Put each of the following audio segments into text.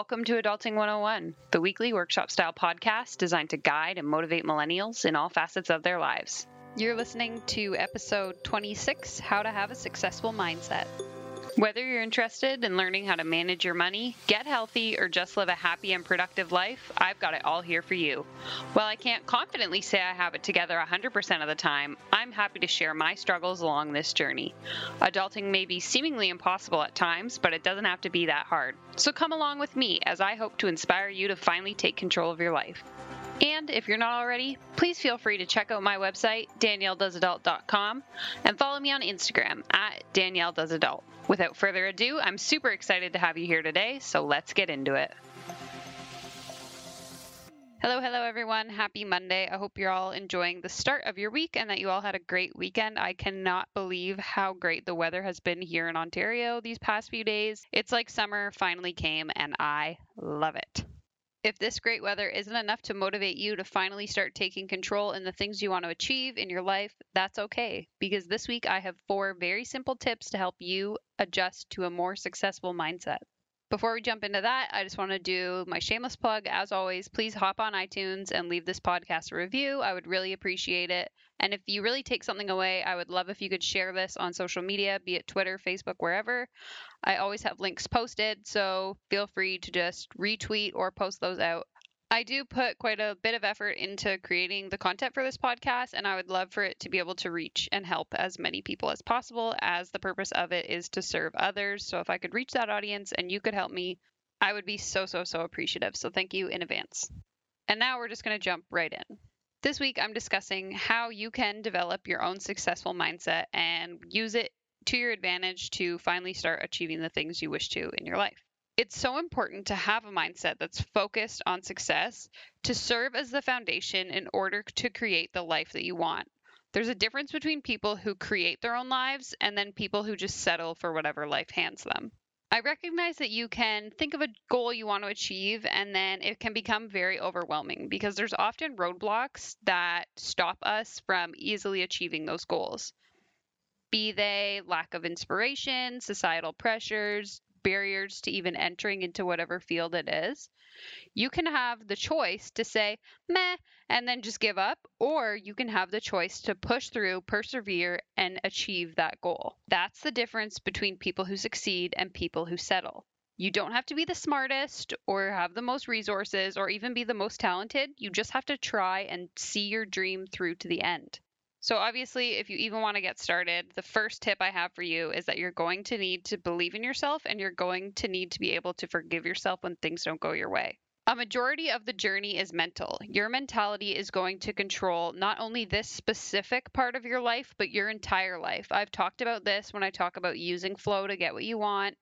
Welcome to Adulting 101, the weekly workshop style podcast designed to guide and motivate millennials in all facets of their lives. You're listening to episode 26 How to Have a Successful Mindset. Whether you're interested in learning how to manage your money, get healthy, or just live a happy and productive life, I've got it all here for you. While I can't confidently say I have it together 100% of the time, I'm happy to share my struggles along this journey. Adulting may be seemingly impossible at times, but it doesn't have to be that hard. So come along with me as I hope to inspire you to finally take control of your life. And if you're not already, please feel free to check out my website, danielledoesadult.com, and follow me on Instagram at danielledoesadult. Without further ado, I'm super excited to have you here today, so let's get into it. Hello, hello, everyone. Happy Monday. I hope you're all enjoying the start of your week and that you all had a great weekend. I cannot believe how great the weather has been here in Ontario these past few days. It's like summer finally came, and I love it. If this great weather isn't enough to motivate you to finally start taking control in the things you want to achieve in your life, that's okay. Because this week I have four very simple tips to help you adjust to a more successful mindset. Before we jump into that, I just want to do my shameless plug. As always, please hop on iTunes and leave this podcast a review. I would really appreciate it. And if you really take something away, I would love if you could share this on social media, be it Twitter, Facebook, wherever. I always have links posted, so feel free to just retweet or post those out. I do put quite a bit of effort into creating the content for this podcast, and I would love for it to be able to reach and help as many people as possible, as the purpose of it is to serve others. So if I could reach that audience and you could help me, I would be so, so, so appreciative. So thank you in advance. And now we're just going to jump right in. This week, I'm discussing how you can develop your own successful mindset and use it to your advantage to finally start achieving the things you wish to in your life it's so important to have a mindset that's focused on success to serve as the foundation in order to create the life that you want. There's a difference between people who create their own lives and then people who just settle for whatever life hands them. I recognize that you can think of a goal you want to achieve and then it can become very overwhelming because there's often roadblocks that stop us from easily achieving those goals. Be they lack of inspiration, societal pressures, barriers to even entering into whatever field it is. You can have the choice to say, meh, and then just give up, or you can have the choice to push through, persevere, and achieve that goal. That's the difference between people who succeed and people who settle. You don't have to be the smartest or have the most resources or even be the most talented. You just have to try and see your dream through to the end. So, obviously, if you even want to get started, the first tip I have for you is that you're going to need to believe in yourself and you're going to need to be able to forgive yourself when things don't go your way. A majority of the journey is mental. Your mentality is going to control not only this specific part of your life, but your entire life. I've talked about this when I talk about using flow to get what you want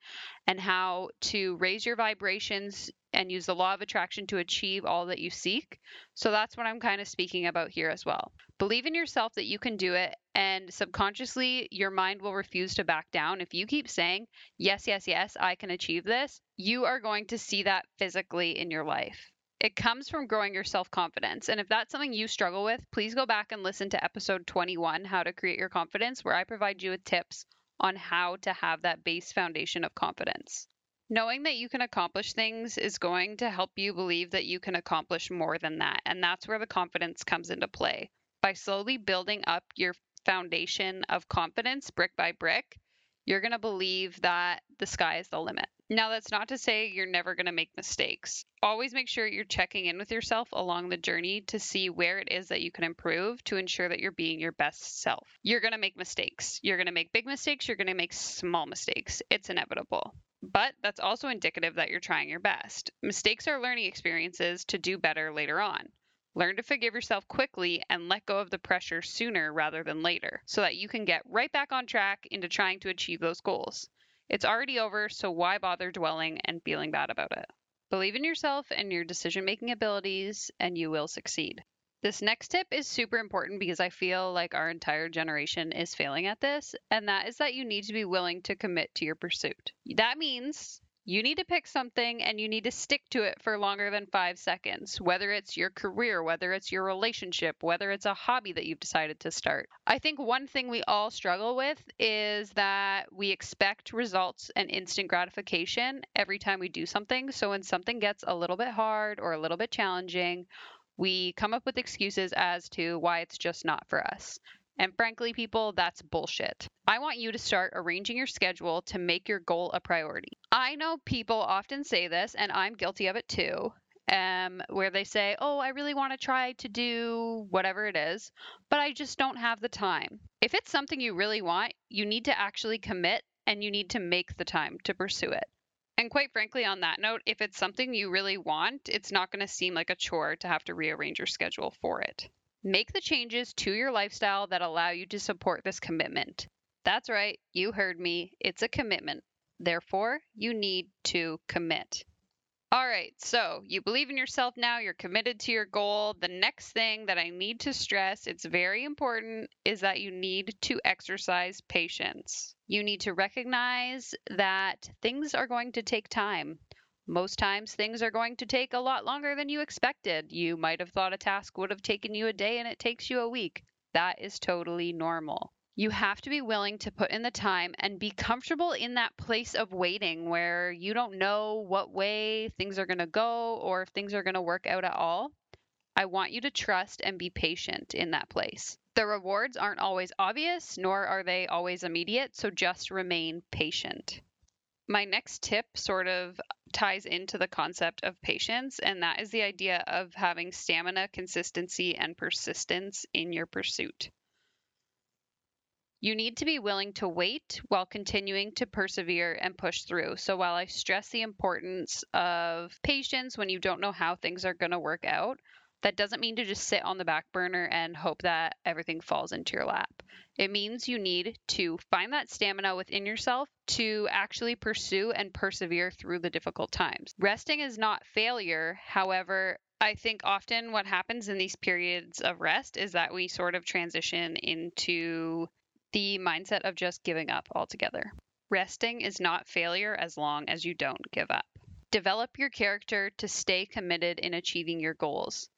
and how to raise your vibrations and use the law of attraction to achieve all that you seek. So that's what I'm kind of speaking about here as well. Believe in yourself that you can do it, and subconsciously, your mind will refuse to back down. If you keep saying, Yes, yes, yes, I can achieve this, you are going to see that physically in your life. It comes from growing your self confidence. And if that's something you struggle with, please go back and listen to episode 21, How to Create Your Confidence, where I provide you with tips on how to have that base foundation of confidence. Knowing that you can accomplish things is going to help you believe that you can accomplish more than that. And that's where the confidence comes into play. By slowly building up your foundation of confidence brick by brick, you're going to believe that the sky is the limit. Now, that's not to say you're never going to make mistakes. Always make sure you're checking in with yourself along the journey to see where it is that you can improve to ensure that you're being your best self. You're going to make mistakes. You're going to make big mistakes. You're going to make small mistakes. It's inevitable. But that's also indicative that you're trying your best. Mistakes are learning experiences to do better later on. Learn to forgive yourself quickly and let go of the pressure sooner rather than later so that you can get right back on track into trying to achieve those goals. It's already over, so why bother dwelling and feeling bad about it? Believe in yourself and your decision making abilities, and you will succeed. This next tip is super important because I feel like our entire generation is failing at this, and that is that you need to be willing to commit to your pursuit. That means You need to pick something and you need to stick to it for longer than five seconds, whether it's your career, whether it's your relationship, whether it's a hobby that you've decided to start. I think one thing we all struggle with is that we expect results and instant gratification every time we do something. So when something gets a little bit hard or a little bit challenging, we come up with excuses as to why it's just not for us. And frankly, people, that's bullshit. I want you to start arranging your schedule to make your goal a priority. I know people often say this, and I'm guilty of it too, um, where they say, Oh, I really want to try to do whatever it is, but I just don't have the time. If it's something you really want, you need to actually commit and you need to make the time to pursue it. And quite frankly, on that note, if it's something you really want, it's not going to seem like a chore to have to rearrange your schedule for it. Make the changes to your lifestyle that allow you to support this commitment. That's right, you heard me. It's a commitment. Therefore, you need to commit. All right, so you believe in yourself now, you're committed to your goal. The next thing that I need to stress, it's very important, is that you need to exercise patience. You need to recognize that things are going to take time. Most times, things are going to take a lot longer than you expected. You might have thought a task would have taken you a day and it takes you a week. That is totally normal. You have to be willing to put in the time and be comfortable in that place of waiting where you don't know what way things are going to go or if things are going to work out at all. I want you to trust and be patient in that place. The rewards aren't always obvious, nor are they always immediate, so just remain patient. My next tip sort of ties into the concept of patience, and that is the idea of having stamina, consistency, and persistence in your pursuit. You need to be willing to wait while continuing to persevere and push through. So, while I stress the importance of patience when you don't know how things are going to work out, that doesn't mean to just sit on the back burner and hope that everything falls into your lap. It means you need to find that stamina within yourself to actually pursue and persevere through the difficult times. Resting is not failure. However, I think often what happens in these periods of rest is that we sort of transition into the mindset of just giving up altogether. Resting is not failure as long as you don't give up. Develop your character to stay committed in achieving your goals.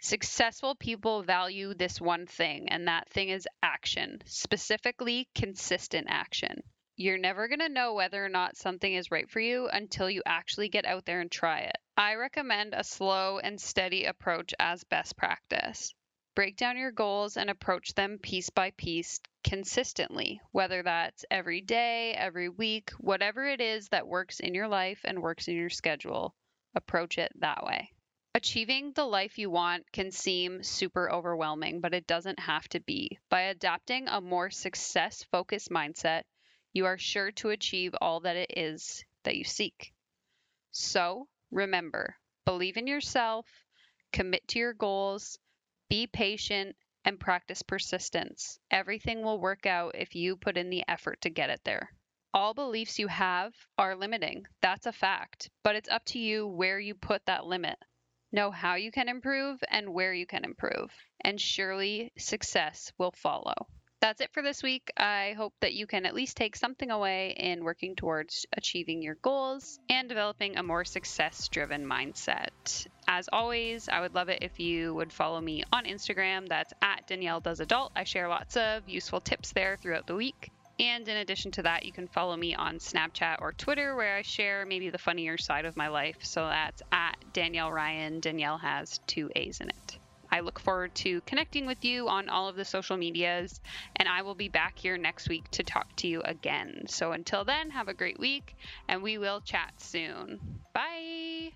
Successful people value this one thing, and that thing is action, specifically consistent action. You're never going to know whether or not something is right for you until you actually get out there and try it. I recommend a slow and steady approach as best practice. Break down your goals and approach them piece by piece consistently, whether that's every day, every week, whatever it is that works in your life and works in your schedule. Approach it that way. Achieving the life you want can seem super overwhelming, but it doesn't have to be. By adopting a more success focused mindset, you are sure to achieve all that it is that you seek. So remember, believe in yourself, commit to your goals, be patient, and practice persistence. Everything will work out if you put in the effort to get it there. All beliefs you have are limiting. That's a fact. But it's up to you where you put that limit. Know how you can improve and where you can improve, and surely success will follow. That's it for this week. I hope that you can at least take something away in working towards achieving your goals and developing a more success driven mindset. As always, I would love it if you would follow me on Instagram. That's at Danielle Does Adult. I share lots of useful tips there throughout the week. And in addition to that, you can follow me on Snapchat or Twitter where I share maybe the funnier side of my life. So that's at Danielle Ryan. Danielle has two A's in it. I look forward to connecting with you on all of the social medias, and I will be back here next week to talk to you again. So until then, have a great week, and we will chat soon. Bye.